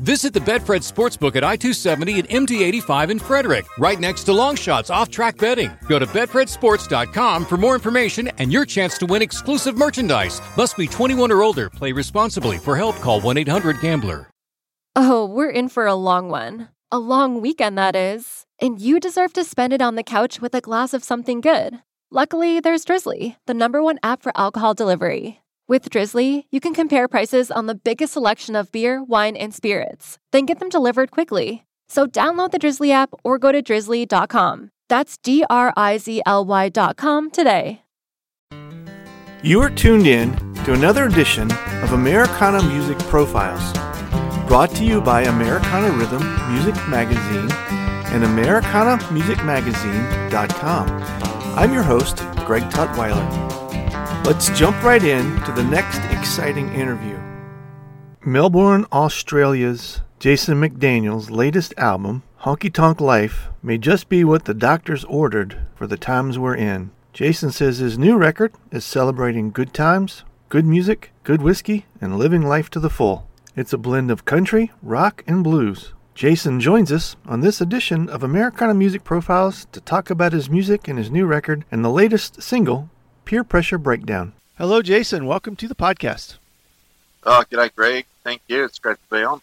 Visit the Betfred Sportsbook at I 270 and MD 85 in Frederick, right next to Longshots off track betting. Go to BetfredSports.com for more information and your chance to win exclusive merchandise. Must be 21 or older. Play responsibly. For help, call 1 800 Gambler. Oh, we're in for a long one. A long weekend, that is. And you deserve to spend it on the couch with a glass of something good. Luckily, there's Drizzly, the number one app for alcohol delivery. With Drizzly, you can compare prices on the biggest selection of beer, wine, and spirits, then get them delivered quickly. So download the Drizzly app or go to drizzly.com. That's D R I Z L Y.com today. You are tuned in to another edition of Americana Music Profiles, brought to you by Americana Rhythm Music Magazine and AmericanaMusicMagazine.com. I'm your host, Greg Tutwiler. Let's jump right in to the next exciting interview. Melbourne, Australia's Jason McDaniel's latest album, Honky Tonk Life, may just be what the doctors ordered for the times we're in. Jason says his new record is celebrating good times, good music, good whiskey, and living life to the full. It's a blend of country, rock, and blues. Jason joins us on this edition of Americana Music Profiles to talk about his music and his new record and the latest single, Peer Pressure Breakdown. Hello, Jason. Welcome to the podcast. Oh, g'day, Greg. Thank you. It's great to be on.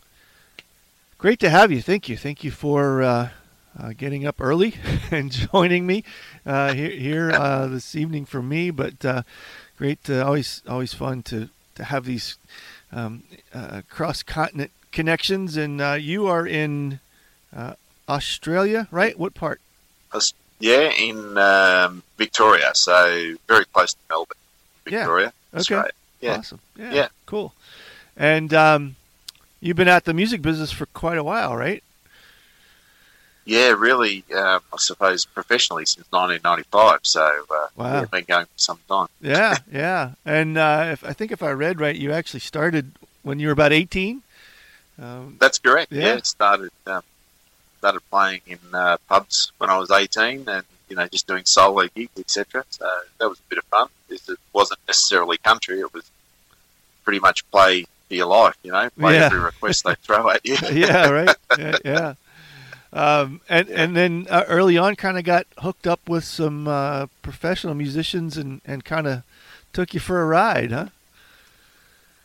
Great to have you. Thank you. Thank you for uh, uh, getting up early and joining me uh, here, here uh, this evening for me. But uh, great, always always fun to to have these um, uh, cross continent connections. And you are in Australia, right? What part? Yeah, in um, Victoria, so very close to Melbourne, Victoria. Yeah. Okay. Yeah. Awesome. Yeah. yeah. Cool. And um, you've been at the music business for quite a while, right? Yeah, really. Um, I suppose professionally since 1995. So uh, wow, yeah, been going for some time. yeah, yeah. And uh, if I think if I read right, you actually started when you were about 18. Um, That's correct. Yeah, yeah started um, started playing in uh, pubs when I was 18, and you know just doing solo gigs, etc. So that was a bit of fun. It wasn't necessarily country; it was pretty much play for your life. You know, play yeah. every request they throw at you. yeah, right. Yeah. yeah. Um, and and then uh, early on, kind of got hooked up with some uh, professional musicians and, and kind of took you for a ride, huh?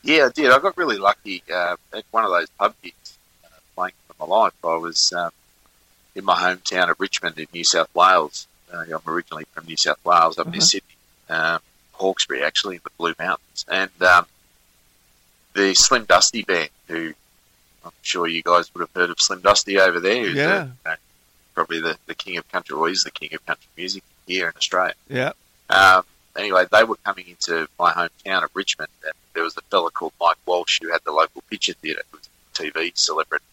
Yeah, I did. I got really lucky uh, at one of those pub gigs uh, playing for my life. I was um, in my hometown of Richmond in New South Wales. Uh, I'm originally from New South Wales, up uh-huh. near Sydney, um, Hawkesbury, actually, in the Blue Mountains. And um, the Slim Dusty band, who I'm sure you guys would have heard of Slim Dusty over there. Who's yeah. The, you know, probably the, the king of country, or he's the king of country music here in Australia. Yeah. Um, anyway, they were coming into my hometown of Richmond, and there was a fella called Mike Walsh who had the local picture theatre, who was a TV celebrity.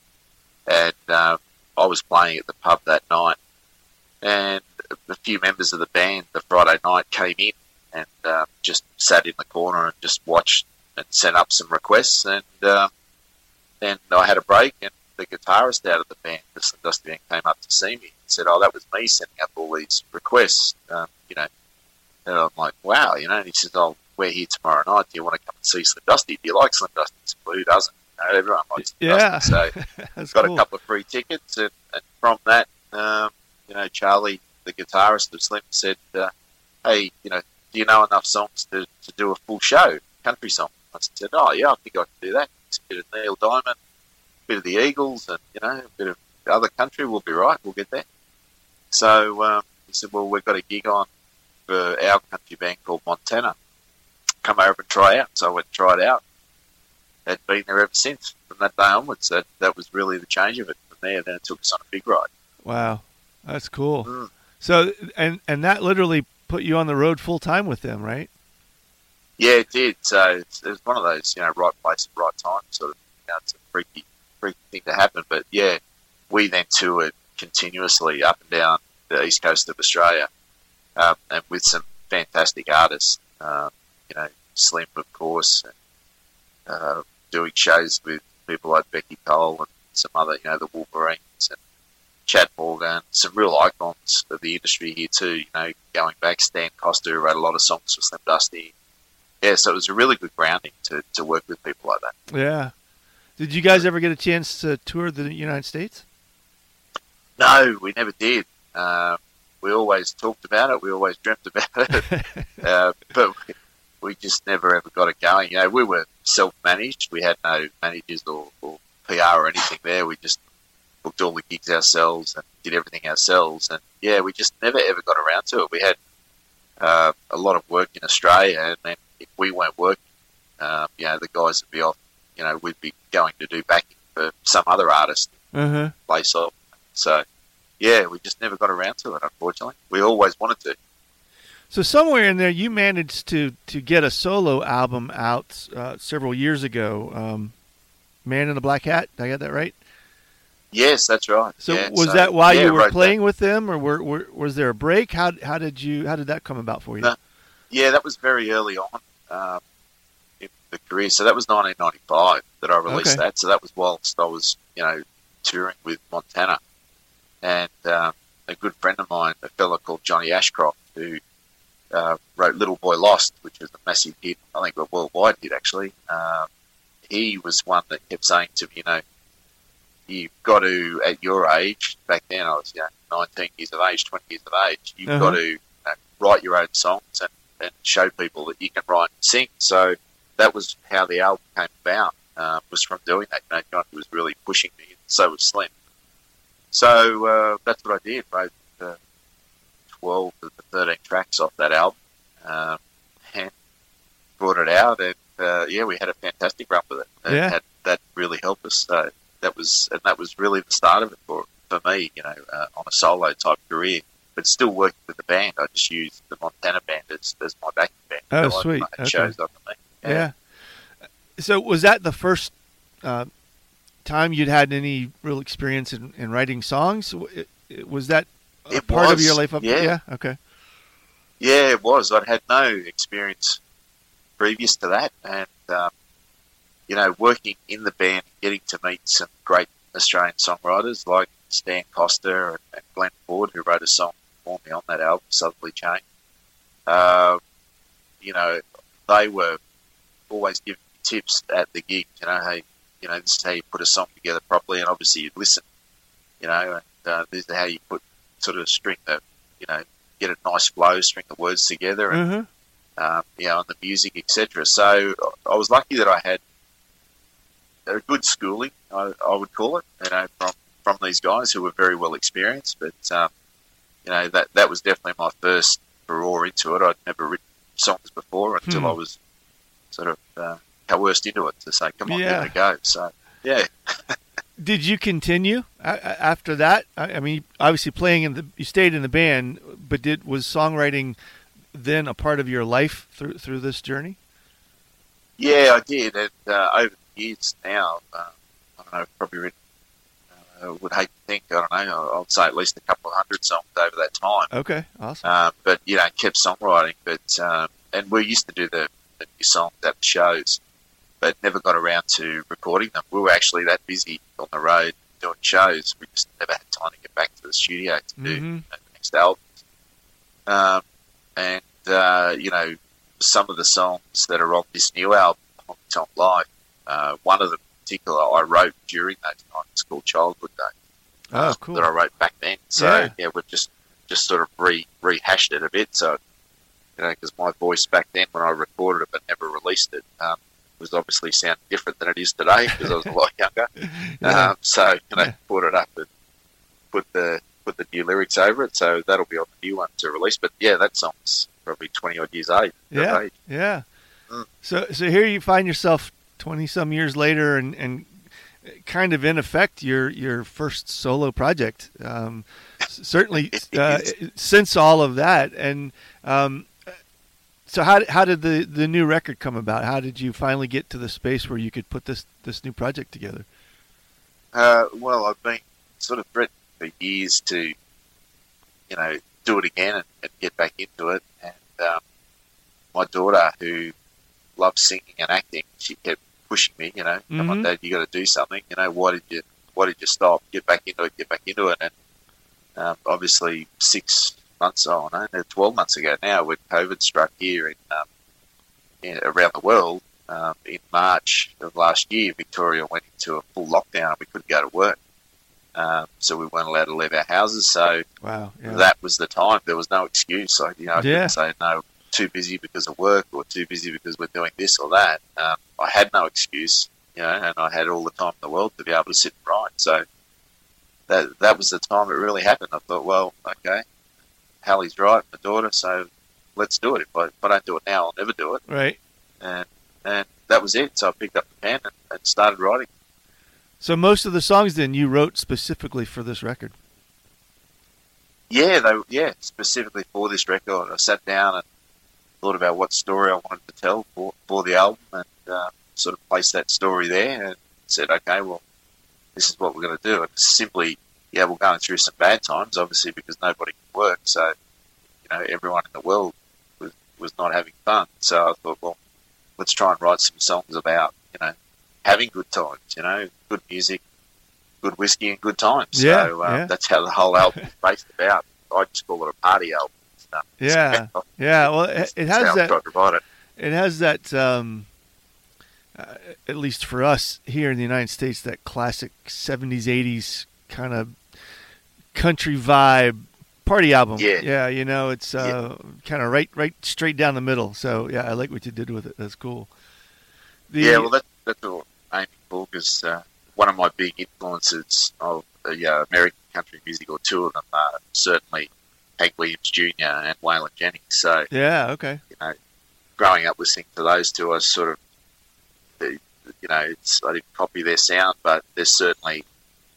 And um, I was playing at the pub that night, and a few members of the band the Friday night came in and uh, just sat in the corner and just watched and sent up some requests. And um, then I had a break, and the guitarist out of the band, Dusty came up to see me and said, "Oh, that was me sending up all these requests." Um, you know, and I'm like, "Wow," you know. And he says, "Oh, we're here tomorrow night. Do you want to come and see Slim Dusty? Do you like Slim Dusty?" Said, well, who doesn't? Know, everyone likes yeah. So got cool. a couple of free tickets, and, and from that, um, you know, Charlie, the guitarist of Slim, said, uh, "Hey, you know, do you know enough songs to, to do a full show, country song?" I said, "Oh yeah, I think I can do that." a bit of Neil Diamond, a bit of the Eagles, and you know, a bit of other country. We'll be right. We'll get there. So um, he said, "Well, we've got a gig on for our country band called Montana. Come over and try out." So I went and tried out, had been there ever since. From that day onwards, that that was really the change of it. From there, then it took us on a big ride. Wow, that's cool. Mm. So and and that literally put you on the road full time with them, right? Yeah, it did. So it was one of those, you know, right place at right time sort of. You know, it's a freaky, freaky thing to happen. But yeah, we then toured continuously up and down the east coast of Australia, um, and with some fantastic artists. Um, you know, Slim, of course, and, uh, doing shows with people like Beccy Cole and some other, you know, the Wolverines and Chad Morgan, some real icons of the industry here too. You know, going back, Stan Coster who wrote a lot of songs for Slim Dusty. Yeah, so it was a really good grounding to, to work with people like that. Yeah. Did you guys ever get a chance to tour the United States? No, we never did. Uh, we always talked about it. We always dreamt about it, uh, but we, just never ever got it going. You know, we were self-managed. We had no managers or, or PR or anything there. We just booked all the gigs ourselves and did everything ourselves. And yeah, we just never ever got around to it. We had uh, a lot of work in Australia, and then if we weren't working, um, you know, the guys would be off. You know, we'd be going to do backing for some other artist Uh-huh. place off. So yeah, we just never got around to it. Unfortunately, we always wanted to. So somewhere in there, you managed to to get a solo album out uh, several years ago. Um, Man in the Black Hat. Did I get that right? Yes, that's right. So Yeah, was so, that why yeah, you were wrote that. playing with them, or were, were, was there a break? How how did you how did that come about for you? No. Yeah, that was very early on um, in the career. So that was 1995 that I released Okay. that. So that was whilst I was, you know, touring with Montana. And um, a good friend of mine, a fellow called Johnny Ashcroft, who uh, wrote Little Boy Lost, which was a massive hit, I think a worldwide hit actually. Um, he was one that kept saying to me, you know, you've got to, at your age, back then I was, you know, 19 years of age, 20 years of age, you've Uh-huh. got to you know, write your own songs and, and show people that you can write and sing. So that was how the album came about, uh, was from doing that. You know, Johnny was really pushing me, and so was Slim. So uh, that's what I did, wrote 12 of the 13 tracks off that album um, and brought it out. And uh, yeah, we had a fantastic run with it. And Yeah. had, that really helped us. So that was, and that was really the start of it for, for me, you know, uh, on a solo type career. But still working with the band, I just used the Montana band as, as my backing band. Oh, So sweet. I had Okay. shows me. Yeah. So was that the first uh, time you'd had any real experience in, in writing songs? It- it- Was that It part of your life? Up yeah. yeah Okay. Yeah, it was. I'd had no experience previous to that, and um, you know, working in the band, getting to meet some great Australian songwriters like Stan Coster and, and Glenn Ford, who wrote a song for me on that album, Southerly Chain. Uh, you know, they were always giving me tips at the gig. You know, hey, you know, this is how you put a song together properly, and obviously you'd listen. You know, and uh, this is how you put sort of string the, you know, get a nice flow, string the words together, and Uh-huh. um, you know, and the music, etc. So I was lucky that I had a good schooling, I, I would call it, you know, from from these guys who were very well experienced. But um, you know, that that was definitely my first raw into it. I'd never written songs before until Hmm. I was sort of uh, coerced into it to say, "Come on, Yeah. give it a go." So yeah, Did you continue after that? I mean, obviously playing in the you stayed in the band, but did was songwriting then a part of your life through through this journey? Yeah, I did. And uh, over the years now, uh, I don't know, I've probably written, uh, would hate to think, I don't know, I'll say at least a couple of hundred songs over that time. Okay, awesome. Um, but, you know, kept songwriting. But, um, and we used to do the, the new songs at the shows, but never got around to recording them. We were actually that busy on the road doing shows, we just never had time to get back to the studio to do Mhm. the next album. Um, and, uh, you know, some of the songs that are on this new album, on Tonk Life, uh, one of them in particular I wrote during that time. It's called Childhood Day. Oh, cool. That I wrote back then. So, Yeah. yeah, we've just, just sort of re, rehashed it a bit. So, you know, because my voice back then when I recorded it but never released it, um, was obviously sounding different than it is today because I was a lot younger. Yeah. Um, so, you know, put it up and put the put the new lyrics over it. So that'll be on the new one to release. But yeah, that song's probably twenty odd years old. Yeah, age. yeah. Mm. So, so here you find yourself twenty some years later, and and kind of in effect your your first solo project. Um, certainly, uh, since all of that, and um, so how how did the the new record come about? How did you finally get to the space where you could put this this new project together? Uh, well, I've been sort of threatening for years to, you know, do it again and, and get back into it. And um, my daughter, who loves singing and acting, she kept pushing me. You know, come on, Mhm. Dad, you got to do something. You know, why did you why did you stop? Get back into it. Get back into it. And um, obviously, six months, oh no, twelve months ago now, when COVID struck here in, um, in around the world. Um, in March of last year, Victoria went into a full lockdown and we couldn't go to work. Um, so we weren't allowed to leave our houses. So Wow. Yeah. that was the time. There was no excuse. Like, you know, I Yeah. couldn't say no, too busy because of work or too busy because we're doing this or that. Um, I had no excuse, you know, and I had all the time in the world to be able to sit and write. So that that was the time it really happened. I thought, well, okay, Hallie's right, my daughter, so let's do it. If I, if I don't do it now, I'll never do it. right. And and that was it. So I picked up the pen and, and started writing. So most of the songs then you wrote specifically for this record. Yeah, they yeah specifically for this record. I sat down and thought about what story I wanted to tell for for the album, and uh, sort of placed that story there, and said, okay, well, this is what we're going to do. And simply, yeah, we're going through some bad times, obviously, because nobody can work, so you know everyone in the world was was not having fun. So I thought, well, let's try and write some songs about you know having good times, you know, good music, good whiskey, and good times. Yeah, so um, yeah. that's how the whole album is based about. I just call it a party album. Yeah. So Yeah. Well, it, it has that. tried to write it. it has that um, uh, at least for us here in the United States that classic 70s 80s kind of country vibe party album Yeah. yeah you know it's uh, kind of right right straight down the middle so yeah I like what you did with it that's cool the, yeah, well, that, that's what I'm aiming for because uh, one of my big influences of the uh, American country music, or two of them, are certainly Hank Williams Jr. and Waylon Jennings. So, yeah okay you know, growing up listening to those two, I sort of, you know, it's, I didn't copy their sound, but there's certainly,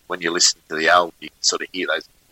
when you listen to the album, you can sort of hear those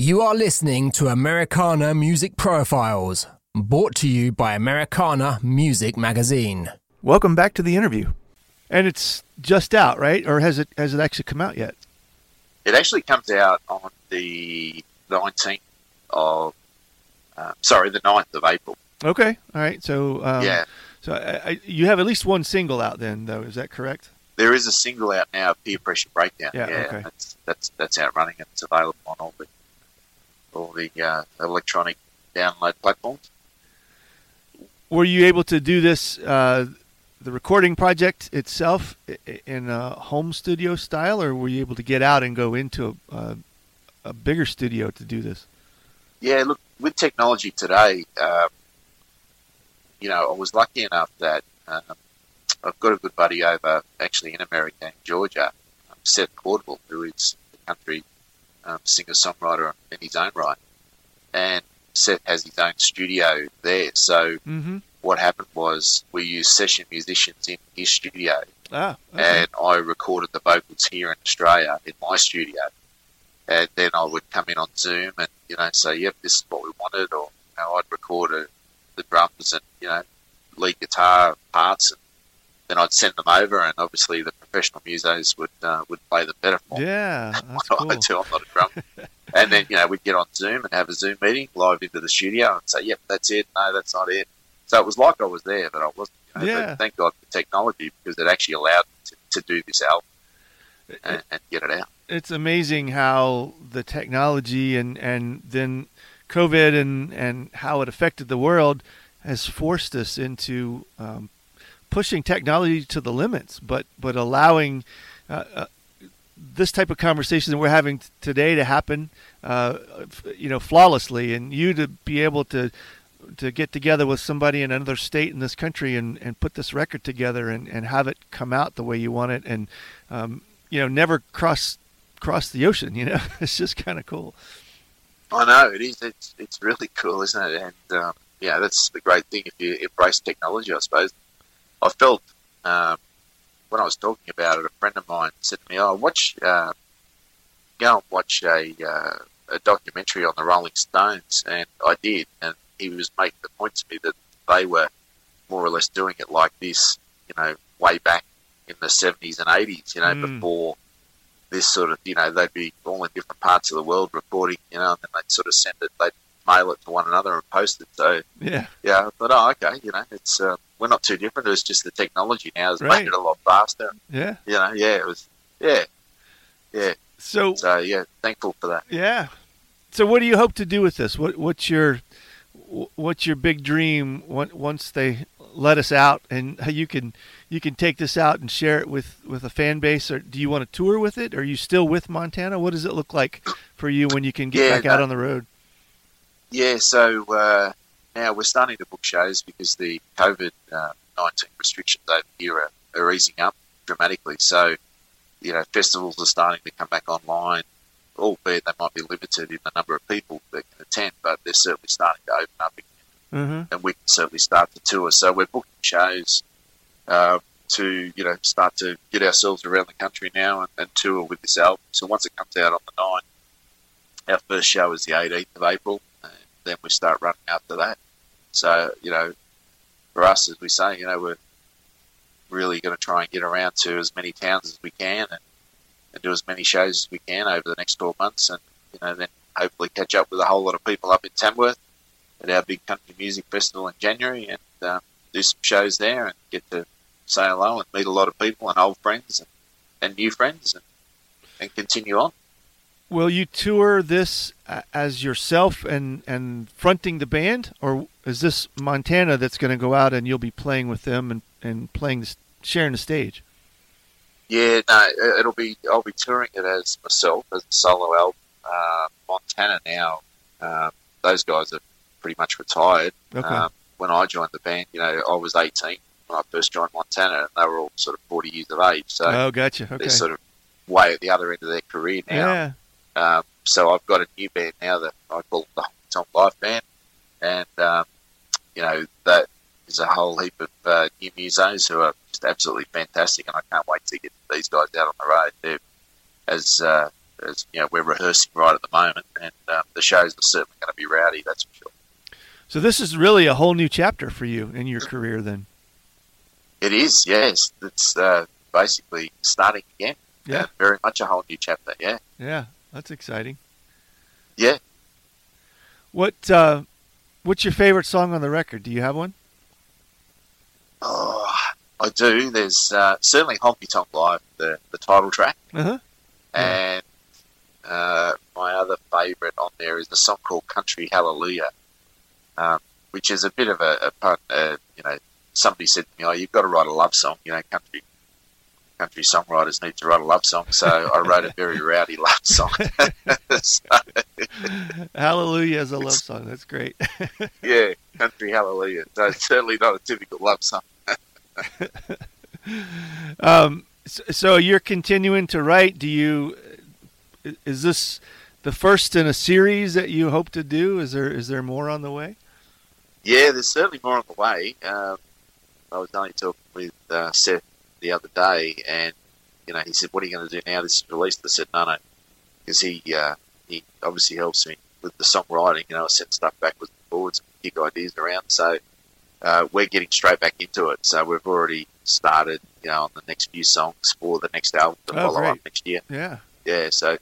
You are listening to Americana Music Profiles, brought to you by Americana Music Magazine. welcome back to the interview and it's just out right or has it has it actually come out yet It actually comes out on the 19th of, uh, sorry, the 9th of April. okay all right so um, yeah. So I, I, you have at least one single out then, though. Is that correct? There is a single out now, Peer Pressure Breakdown. Yeah, okay. that's, that's that's out running and it's available on all the all the uh, electronic download platforms. Were you able to do this, uh, the recording project itself, in a home studio style, or were you able to get out and go into a, a, a bigger studio to do this? Yeah, look, with technology today, um, you know, I was lucky enough that um, I've got a good buddy over actually in America, in Georgia, um, Seth Cordwell, who is the country um, singer songwriter in his own right. And Seth has his own studio there. So Mm-hmm. what happened was we used session musicians in his studio Ah, okay. and I recorded the vocals here in Australia in my studio. And then I would come in on Zoom and you know say, "Yep, this is what we wanted," or you know, I'd record a, the drums and you know lead guitar parts, and then I'd send them over, and obviously the professional musos would uh, would play them better for me. yeah, that's cool. I do, I'm not a drummer. and then you know we'd get on Zoom and have a Zoom meeting live into the studio and say, "Yep, that's it. No, that's not it." So it was like I was there, but I wasn't. You know, Yeah. But thank God for technology because it actually allowed me to, to do this album and, and get it out. it's amazing how the technology and, and then COVID and, and how it affected the world has forced us into um, pushing technology to the limits, but but allowing uh, uh, this type of conversation that we're having t- today to happen, uh, you know, flawlessly, and you to be able to to get together with somebody in another state in this country and, and put this record together and, and have it come out the way you want it, and um, you know, never cross cross the ocean. You know, it's just kind of cool. I know it is. It's it's really cool, isn't it? And um, yeah, that's the great thing if you embrace technology. I suppose I felt um, when I was talking about it, a friend of mine said to me, "Oh, watch, uh, go and watch a uh, a documentary on the Rolling Stones," and I did, and he was making the point to me that they were more or less doing it like this, you know, way back in the seventies and eighties, you know, mm. before this sort of, you know, they'd be all in different parts of the world recording, you know, and then they'd sort of send it, they'd mail it to one another and post it. So yeah, yeah, but oh, okay, you know, it's uh, we're not too different. It's just the technology now has right. made it a lot faster. Yeah, you know, yeah, it was, yeah, yeah. So so yeah, thankful for that. Yeah. So what do you hope to do with this? What what's your what's your big dream once they let us out and you can you can take this out and share it with with a fan base or do you want to tour with it are you still with montana what does it look like for you when you can get yeah, back out on the road yeah so uh, now we're starting to book shows because the covid-19 uh, restrictions over here are, are easing up dramatically so you know festivals are starting to come back online albeit they might be limited in the number of people that can attend, but they're certainly starting to open up again. Mm-hmm. And we can certainly start to tour. So we're booking shows uh, to, you know, start to get ourselves around the country now and, and, tour with this album. So once it comes out on the 9th, our first show is the 18th of April, and then we start running after that. So, you know, for us, as we say, you know, we're really going to try and get around to as many towns as we can and and do as many shows as we can over the next 12 months, and you know then hopefully catch up with a whole lot of people up in Tamworth at our big country music festival in January, and uh, do some shows there, and get to say hello and meet a lot of people and old friends and, and new friends, and, and continue on. Will you tour this as yourself and, and fronting the band, or is this Montana that's going to go out and you'll be playing with them and, and playing, sharing the stage? Yeah, no, it'll be. I'll be touring it as myself as a solo album. Uh, Montana now. Um, those guys are pretty much retired. Okay. Um, when I joined the band, you know, I was 18 when I first joined Montana, and they were all sort of 40 years of age. So oh, gotcha. Okay. They're sort of way at the other end of their career now. Yeah. Um, so I've got a new band now that I call the Tonk Life Band, and um, you know that is a whole heap of uh, new musos who are just absolutely fantastic, and I can't wait to get these guys out on the road. They're, as uh, as you know, we're rehearsing right at the moment, and um, the shows are certainly going to be rowdy. That's for sure. So this is really a whole new chapter for you in your career, then. It is, yes. It's uh, basically starting again. Yeah, uh, very much a whole new chapter. Yeah. Yeah, that's exciting. Yeah. What uh, What's your favorite song on the record? Do you have one? Oh, I do. There's uh, certainly Honky Tonk Life, the, the title track. Uh-huh. And uh, my other favourite on there is the song called Country Hallelujah, um, which is a bit of a, a pun. Uh, you know, somebody said to me, "Oh, you've got to write a love song." You know, country country songwriters need to write a love song, so I wrote a very rowdy love song. so, hallelujah is a love song. That's great. yeah, country hallelujah. So it's certainly not a typical love song. um, so, so you're continuing to write. Do you? Is this the first in a series that you hope to do? Is there is there more on the way? Yeah, there's certainly more on the way. Um, I was only talking with uh, Seth the other day, and you know, he said, "What are you going to do now? This is released." I said, "No, no," because he uh, he obviously helps me with the songwriting. You know, I set stuff backwards and forwards, and kick ideas around. So uh, we're getting straight back into it. So we've already started, you know, on the next few songs for the next album to oh, follow great. up next year. Yeah, yeah. So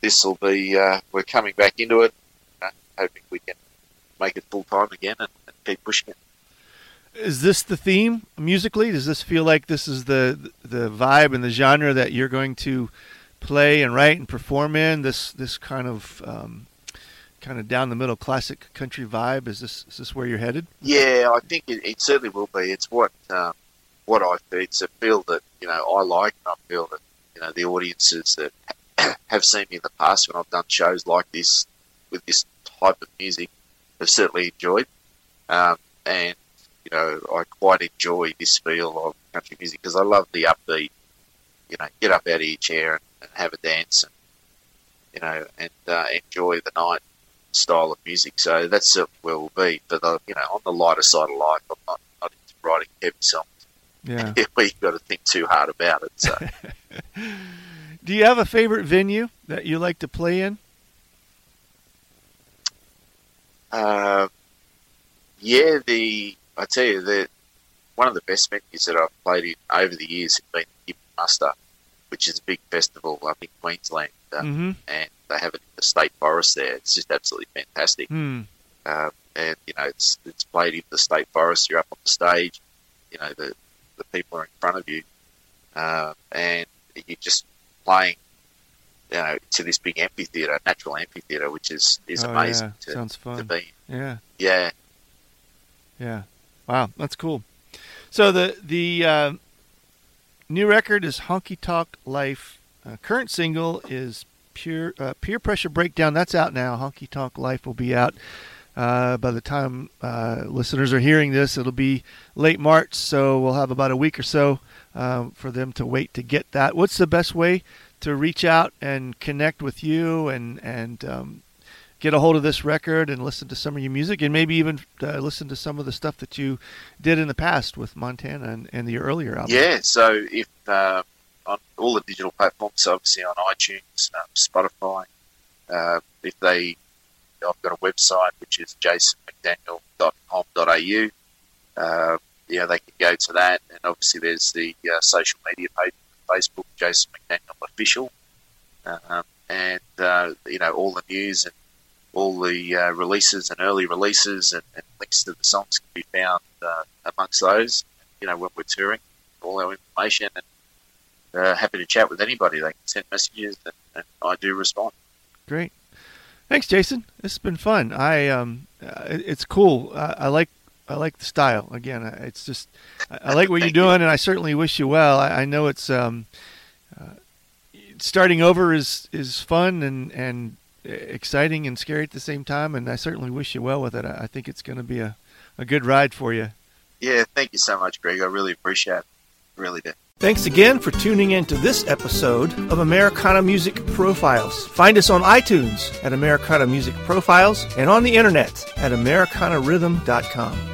this will be uh, we're coming back into it, uh, hoping we can make it full time again and, and, keep pushing it. Is this the theme musically? Does this feel like this is the the vibe and the genre that you're going to play and write and perform in? This this kind of um, kind of down the middle classic country vibe? Is this is this where you're headed? Yeah, I think it, it certainly will be. It's what um, what I it's a feel that you know I like, and I feel that you know the audiences that have seen me in the past when I've done shows like this with this type of music have certainly enjoyed. Um, and you know, I quite enjoy this feel of country music because I love the upbeat. You know, get up out of your chair and, and have a dance, and you know, and uh, enjoy the night style of music. So that's certainly where we'll be. For the you know, on the lighter side of life, I'm not, not into writing heavy songs. Yeah. you've got to think too hard about it. So. Do you have a favorite venue that you like to play in? Uh, yeah, the I tell you the one of the best venues that I've played in over the years has been Gympie Muster, which is a big festival up in Queensland, uh, mm-hmm. and they have it in the state forest there. It's just absolutely fantastic. Mm. Um, and you know, it's it's played in the state forest. You're up on the stage. You know, the the people are in front of you, uh, and you're just playing. You know, to this big amphitheater, natural amphitheater, which is is oh, amazing yeah. to, Sounds fun. to be. Yeah. Yeah. Yeah. Wow, that's cool. So the the uh, new record is Honky Tonk Life. Uh, current single is Pure uh, Peer Pressure Breakdown. That's out now. Honky Tonk Life will be out uh, by the time uh, listeners are hearing this. It'll be late March, so we'll have about a week or so um, for them to wait to get that. What's the best way to reach out and connect with you and and um, get a hold of this record and listen to some of your music and maybe even uh, listen to some of the stuff that you did in the past with Montana and, and the earlier album. Yeah, so if uh, on all the digital platforms, obviously on iTunes, um, Spotify, uh, if they, I've got a website which is jasonmcdaniel.com.au. Uh, yeah, they can go to that, and obviously there's the uh, social media page, Facebook, Jason McDaniel Official, um, and uh, you know all the news and all the uh, releases and early releases and, and, links to the songs can be found uh, amongst those. You know, when we're touring, all our information, and uh, happy to chat with anybody. They can send messages, and, and I do respond. Great, thanks, Jason. This has been fun. I um, it's cool. I, I like I like the style. Again, it's just I like what you're doing, and I certainly wish you well. I, I know it's um, uh, starting over is is fun and and exciting and scary at the same time, and I certainly wish you well with it. I think it's going to be a, a good ride for you. Yeah, thank you so much, Greg. I really appreciate it. Really do. Thanks again for tuning in to this episode of Americana Music Profiles. Find us on iTunes at Americana Music Profiles and on the internet at AmericanaRhythm.com.